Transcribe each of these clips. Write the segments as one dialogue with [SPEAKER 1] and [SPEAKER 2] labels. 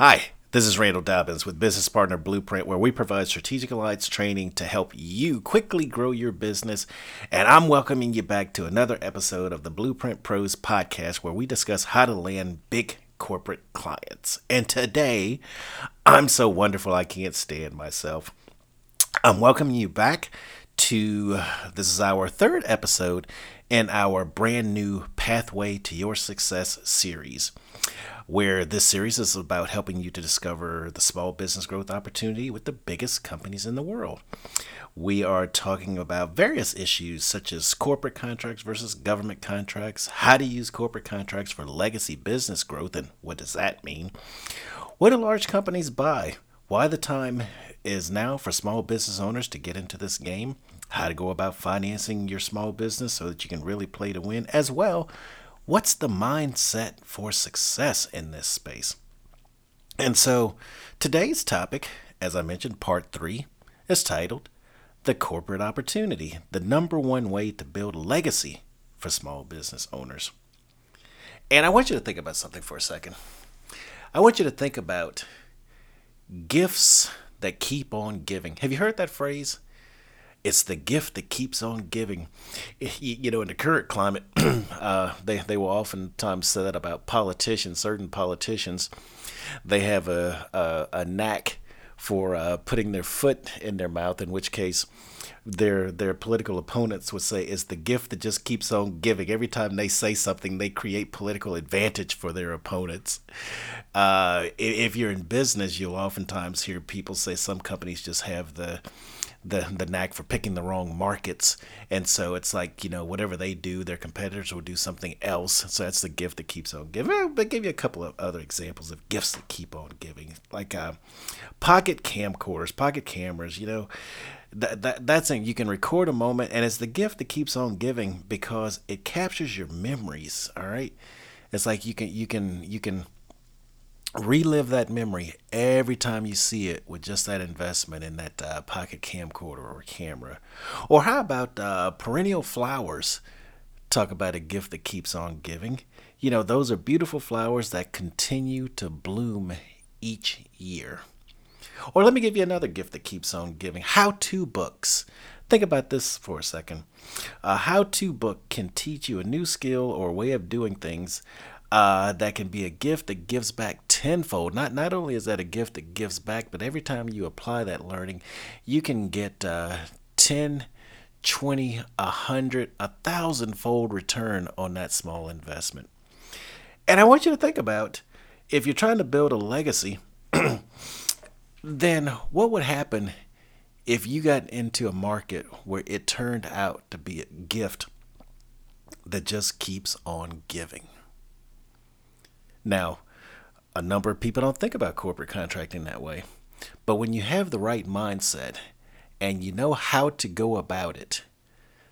[SPEAKER 1] Hi, this is Randall Dobbins with Business Partner Blueprint, where we provide strategic alliance training to help you quickly grow your business. And I'm welcoming you back to another episode of the Blueprint Pros podcast, where we discuss how to land big corporate clients. And today, I'm so wonderful I can't stand myself. I'm welcoming you back to this is our third episode in our brand new Pathway to Your Success series where this series is about helping you to discover the small business growth opportunity with the biggest companies in the world. We are talking about various issues such as corporate contracts versus government contracts, how to use corporate contracts for legacy business growth, and what does that mean? What do large companies buy? Why the time is now for small business owners to get into this game? How to go about financing your small business so that you can really play to win, as well what's the mindset for success in this space? And so today's topic, as I mentioned, part three, is titled The Corporate Opportunity, the number one way to build a legacy for small business owners. And I want you to think about something for a second. I want you to think about gifts that keep on giving. Have you heard that phrase? It's the gift that keeps on giving. You know, in the current climate, uh, they they will oftentimes say that about politicians. Certain politicians, they have a a, a knack for uh, putting their foot in their mouth. In which case, their their political opponents would say it's the gift that just keeps on giving. Every time they say something, they create political advantage for their opponents. Uh, if you're in business, you'll oftentimes hear people say some companies just have the the the knack for picking the wrong markets, and so it's like you know whatever they do, their competitors will do something else. So that's the gift that keeps on giving. But give you a couple of other examples of gifts that keep on giving, like uh, pocket camcorders, pocket cameras. You know, that, that that's thing you can record a moment, and it's the gift that keeps on giving because it captures your memories. All right, it's like you can you can you can relive that memory every time you see it with just that investment in that uh, pocket camcorder or camera. Or how about uh, perennial flowers? Talk about a gift that keeps on giving. You know, those are beautiful flowers that continue to bloom each year. Or let me give you another gift that keeps on giving how to books. Think about this for a second. A how to book can teach you a new skill or way of doing things uh, that can be a gift that gives back tenfold. Not not only is that a gift that gives back, but every time you apply that learning, you can get uh, 10, 20, 100, a thousand fold return on that small investment. And I want you to think about if you're trying to build a legacy, then what would happen if you got into a market where it turned out to be a gift that just keeps on giving? Now, a number of people don't think about corporate contracting that way. But when you have the right mindset and you know how to go about it,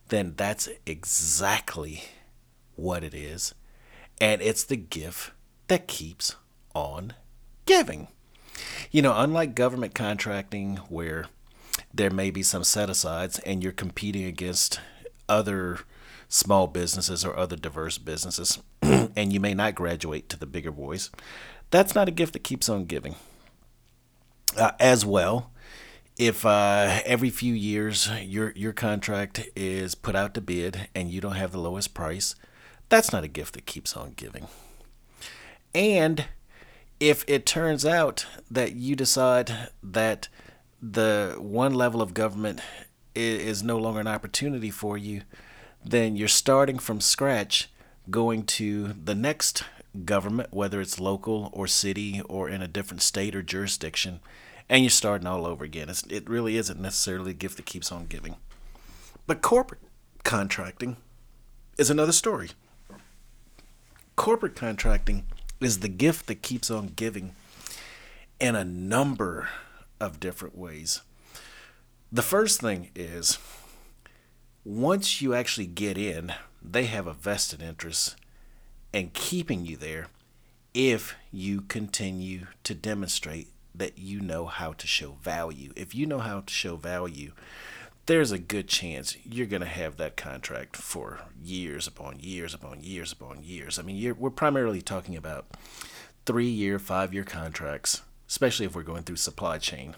[SPEAKER 1] then that's exactly what it is. And it's the gift that keeps on giving. You know, unlike government contracting, where there may be some set asides and you're competing against other small businesses or other diverse businesses, and you may not graduate to the bigger boys. That's not a gift that keeps on giving. Uh, as well, if uh, every few years your your contract is put out to bid and you don't have the lowest price, that's not a gift that keeps on giving. And if it turns out that you decide that the one level of government is no longer an opportunity for you, then you're starting from scratch going to the next government, whether it's local or city or in a different state or jurisdiction, and you're starting all over again. It's, it really isn't necessarily a gift that keeps on giving. But corporate contracting is another story. Corporate contracting is the gift that keeps on giving in a number of different ways. The first thing is once you actually get in, they have a vested interest in keeping you there if you continue to demonstrate that you know how to show value. If you know how to show value, there's a good chance you're going to have that contract for years upon years upon years upon years. I mean, we're primarily talking about three year, five year contracts, especially if we're going through supply chain.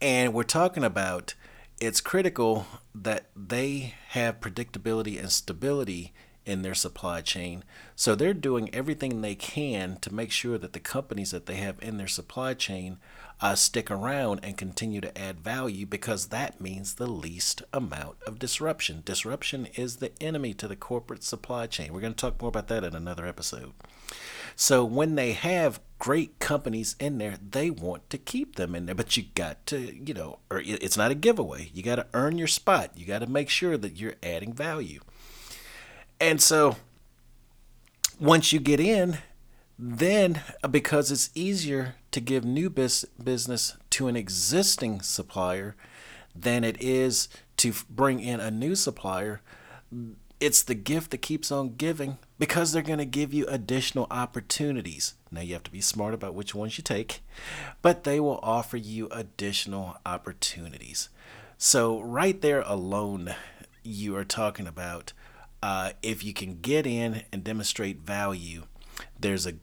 [SPEAKER 1] And we're talking about it's critical that they have predictability and stability in their supply chain. So they're doing everything they can to make sure that the companies that they have in their supply chain uh, stick around and continue to add value because that means the least amount of disruption. Disruption is the enemy to the corporate supply chain. We're going to talk more about that in another episode. So when they have great companies in there, they want to keep them in there. But you got to, you know, or it's not a giveaway. You got to earn your spot. You got to make sure that you're adding value. And so once you get in, then uh, because it's easier to give new bis- business to an existing supplier than it is to bring in a new supplier, it's the gift that keeps on giving because they're going to give you additional opportunities. Now, you have to be smart about which ones you take, but they will offer you additional opportunities. So, right there alone, you are talking about uh, if you can get in and demonstrate value, there's a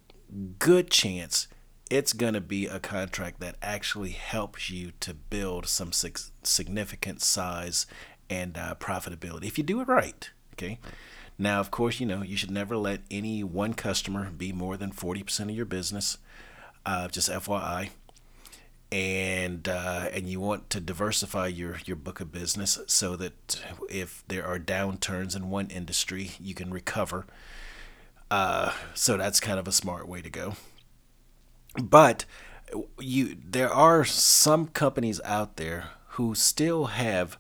[SPEAKER 1] good chance it's going to be a contract that actually helps you to build some significant size and uh, profitability if you do it right. Okay. Now, of course, you know, you should never let any one customer be more than 40% of your business. Uh, just FYI and uh, and you want to diversify your your book of business so that if there are downturns in one industry, you can recover. Uh, so that's kind of a smart way to go. But you there are some companies out there who still have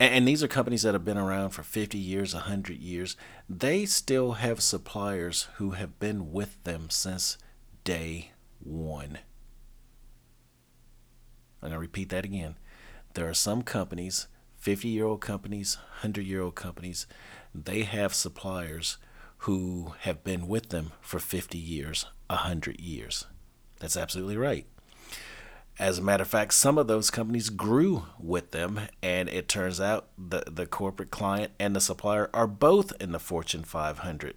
[SPEAKER 1] and these are companies that have been around for 50 years, 100 years. They still have suppliers who have been with them since day one. I'm going to repeat that again. There are some companies, 50 year old companies, 100 year old companies, they have suppliers who have been with them for 50 years, 100 years. That's absolutely right. As a matter of fact, some of those companies grew with them, and it turns out the, the corporate client and the supplier are both in the Fortune 500.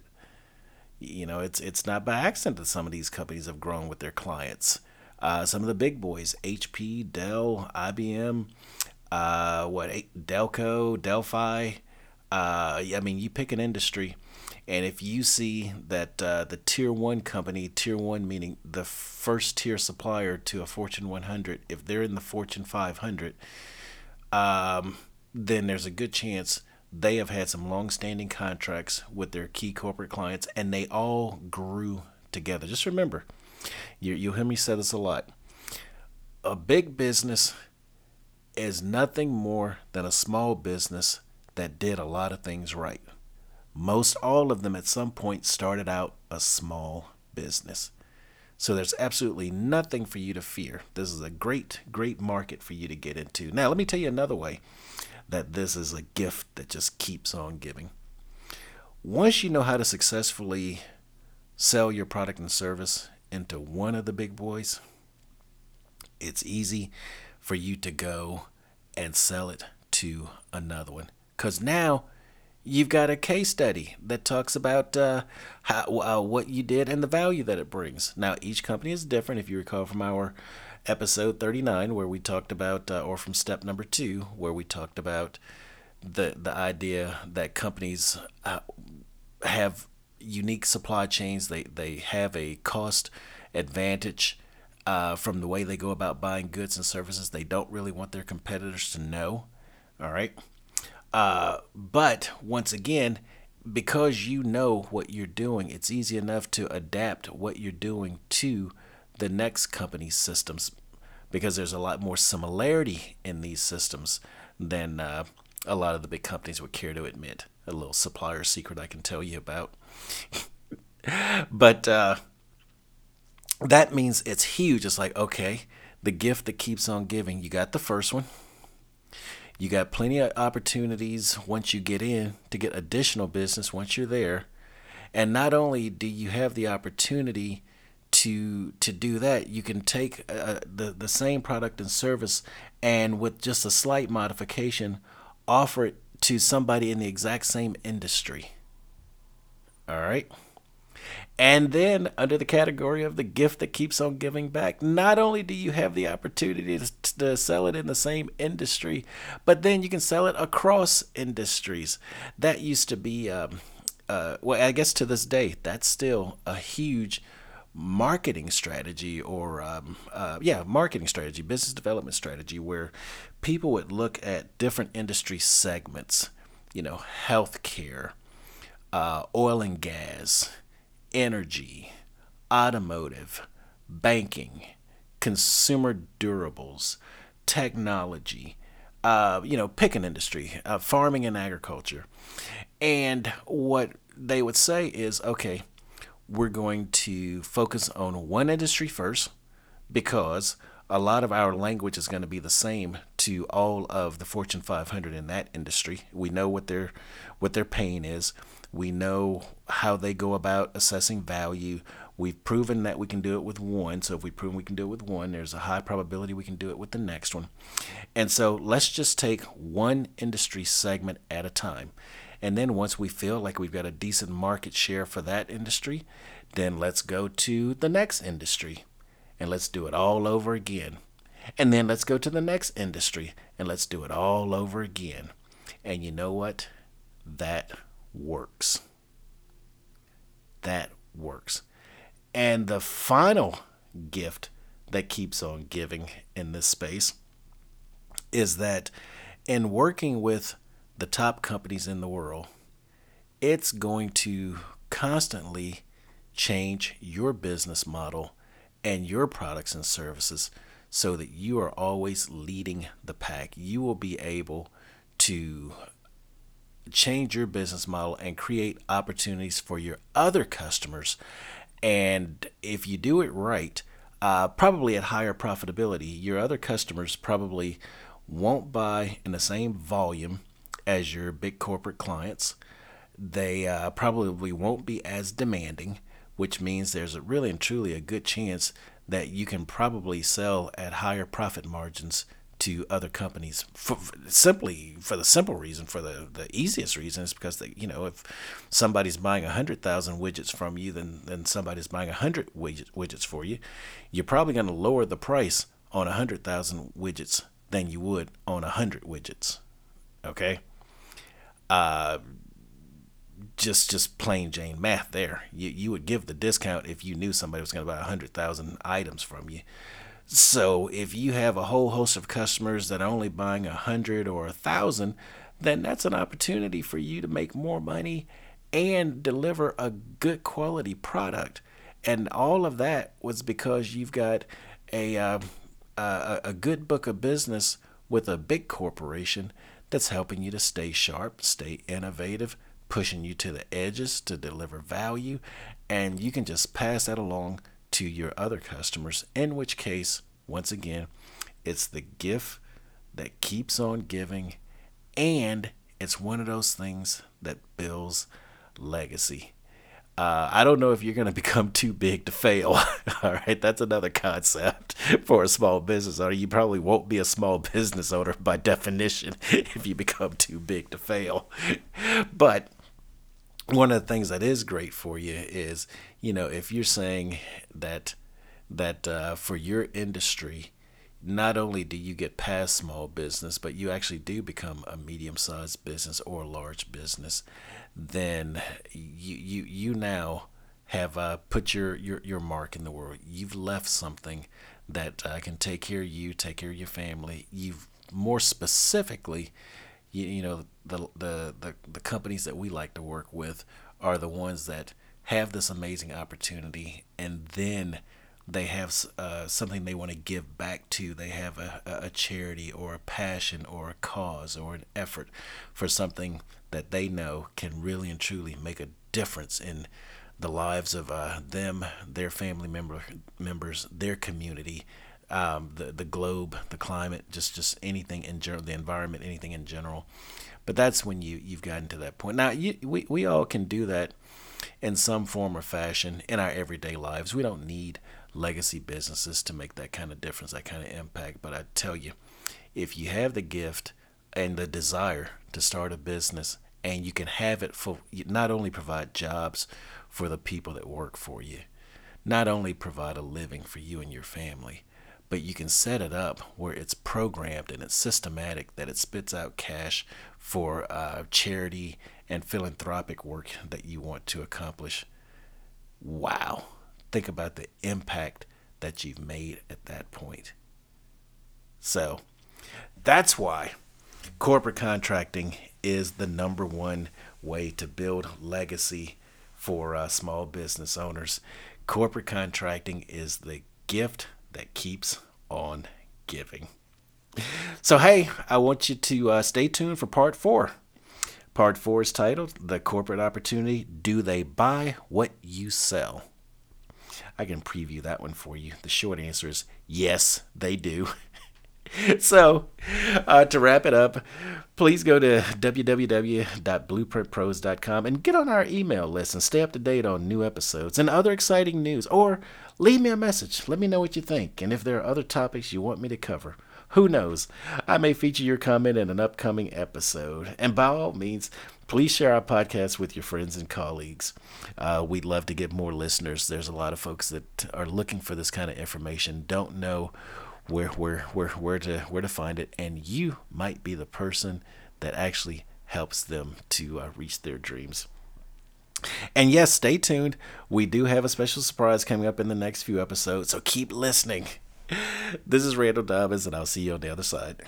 [SPEAKER 1] You know, it's it's not by accident that some of these companies have grown with their clients. Uh, some of the big boys, HP, Dell, IBM, uh, what Delco, Delphi. Uh, I mean, you pick an industry, and if you see that uh, the tier one company, tier one meaning the first tier supplier to a Fortune 100, if they're in the Fortune 500, um, then there's a good chance they have had some long-standing contracts with their key corporate clients, and they all grew together. Just remember, you, you'll hear me say this a lot. A big business is nothing more than a small business that did a lot of things right. Most all of them at some point started out a small business. So there's absolutely nothing for you to fear. This is a great, great market for you to get into. Now, let me tell you another way that this is a gift that just keeps on giving. Once you know how to successfully sell your product and service into one of the big boys, it's easy for you to go and sell it to another one. Because now you've got a case study that talks about uh, how, uh, what you did and the value that it brings. Now, each company is different. If you recall from our episode 39, where we talked about, uh, or from step number two, where we talked about the, the idea that companies uh, have unique supply chains. They they have a cost advantage uh, from the way they go about buying goods and services. They don't really want their competitors to know. All right. Uh, but once again, because you know what you're doing, it's easy enough to adapt what you're doing to the next company's systems because there's a lot more similarity in these systems than uh, a lot of the big companies would care to admit. A little supplier secret I can tell you about. but uh, that means it's huge. It's like, okay, the gift that keeps on giving. You got the first one. You got plenty of opportunities once you get in to get additional business once you're there. And not only do you have the opportunity to to do that, you can take uh, the the same product and service and with just a slight modification offer it to somebody in the exact same industry. All right. And then, under the category of the gift that keeps on giving back, not only do you have the opportunity to, sell it in the same industry, but then you can sell it across industries. That used to be, um, uh, well, I guess to this day, that's still a huge marketing strategy or um, uh, yeah marketing strategy business development strategy where people would look at different industry segments you know healthcare uh, oil and gas energy automotive banking consumer durables technology uh, you know pick an industry uh, farming and agriculture. And what they would say is okay we're going to focus on one industry first because a lot of our language is going to be the same to all of the Fortune 500 in that industry. We know what their what their pain is. We know how they go about assessing value. We've proven that we can do it with one. So if we prove we can do it with one, there's a high probability we can do it with the next one. And so let's just take one industry segment at a time. And then once we feel like we've got a decent market share for that industry, then let's go to the next industry and let's do it all over again. And then let's go to the next industry and let's do it all over again. And you know what? That works. That works. And the final gift that keeps on giving in this space is that in working with the top companies in the world, it's going to constantly change your business model and your products and services so that you are always leading the pack. You will be able to change your business model and create opportunities for your other customers. And if you do it right, uh, probably at higher profitability, your other customers probably won't buy in the same volume as your big corporate clients. They uh, probably won't be as demanding, which means there's a really and truly a good chance that you can probably sell at higher profit margins to other companies for, simply for the simple reason for the, the easiest reason is because they, you know if somebody's buying 100,000 widgets from you then then somebody's buying 100 widget, widgets for you you're probably going to lower the price on 100,000 widgets than you would on 100 widgets okay? Uh, just just plain Jane math there. You you would give the discount if you knew somebody was going to buy hundred thousand items from you. So if you have a whole host of customers that are only buying a hundred or a thousand, then that's an opportunity for you to make more money and deliver a good quality product. And all of that was because you've got a uh, a, a good book of business with a big corporation that's helping you to stay sharp, stay innovative, pushing you to the edges to deliver value, and you can just pass that along to your other customers. In which case, once again, it's the gift that keeps on giving, and it's one of those things that builds legacy. Uh, I don't know if you're going to become too big to fail. All right, that's another concept for a small business owner. You probably won't be a small business owner by definition if you become too big to fail. But one of the things that is great for you is, you know, if you're saying that that uh, for your industry, not only do you get past small business, but you actually do become a medium-sized business or a large business then you you you now have uh, put your, your your mark in the world. You've left something that uh, can take care of you, take care of your family. You've more specifically, you, you know, the, the the the companies that we like to work with are the ones that have this amazing opportunity, and then they have uh, something they want to give back to. They have a, a charity or a passion or a cause or an effort for something that they know can really and truly make a difference in the lives of uh, them, their family member members, their community, um, the the globe, the climate, just just anything in general, the environment, anything in general. But that's when you you've gotten to that point. Now you, we we all can do that in some form or fashion in our everyday lives. We don't need legacy businesses to make that kind of difference, that kind of impact. But I tell you, if you have the gift and the desire to start a business and you can have it for not only provide jobs for the people that work for you, not only provide a living for you and your family, but you can set it up where it's programmed and it's systematic that it spits out cash for uh, charity and philanthropic work that you want to accomplish. Wow. Think about the impact that you've made at that point. So that's why corporate contracting is the number one way to build legacy for uh, small business owners. Corporate contracting is the gift that keeps on giving. So, hey, I want you to uh, stay tuned for part four. Part four is titled The Corporate Opportunity Do They Buy What You Sell? I can preview that one for you. The short answer is yes, they do. so, uh, to wrap it up, please go to www.blueprintpros.com and get on our email list and stay up to date on new episodes and other exciting news. Or leave me a message. Let me know what you think and if there are other topics you want me to cover. Who knows? I may feature your comment in an upcoming episode. And by all means, please share our podcast with your friends and colleagues. Uh, we'd love to get more listeners. There's a lot of folks that are looking for this kind of information, don't know where where where where to where to find it, and you might be the person that actually helps them to uh, reach their dreams. And yes, stay tuned. We do have a special surprise coming up in the next few episodes, so keep listening. This is Randall Dobbins, and I'll see you on the other side.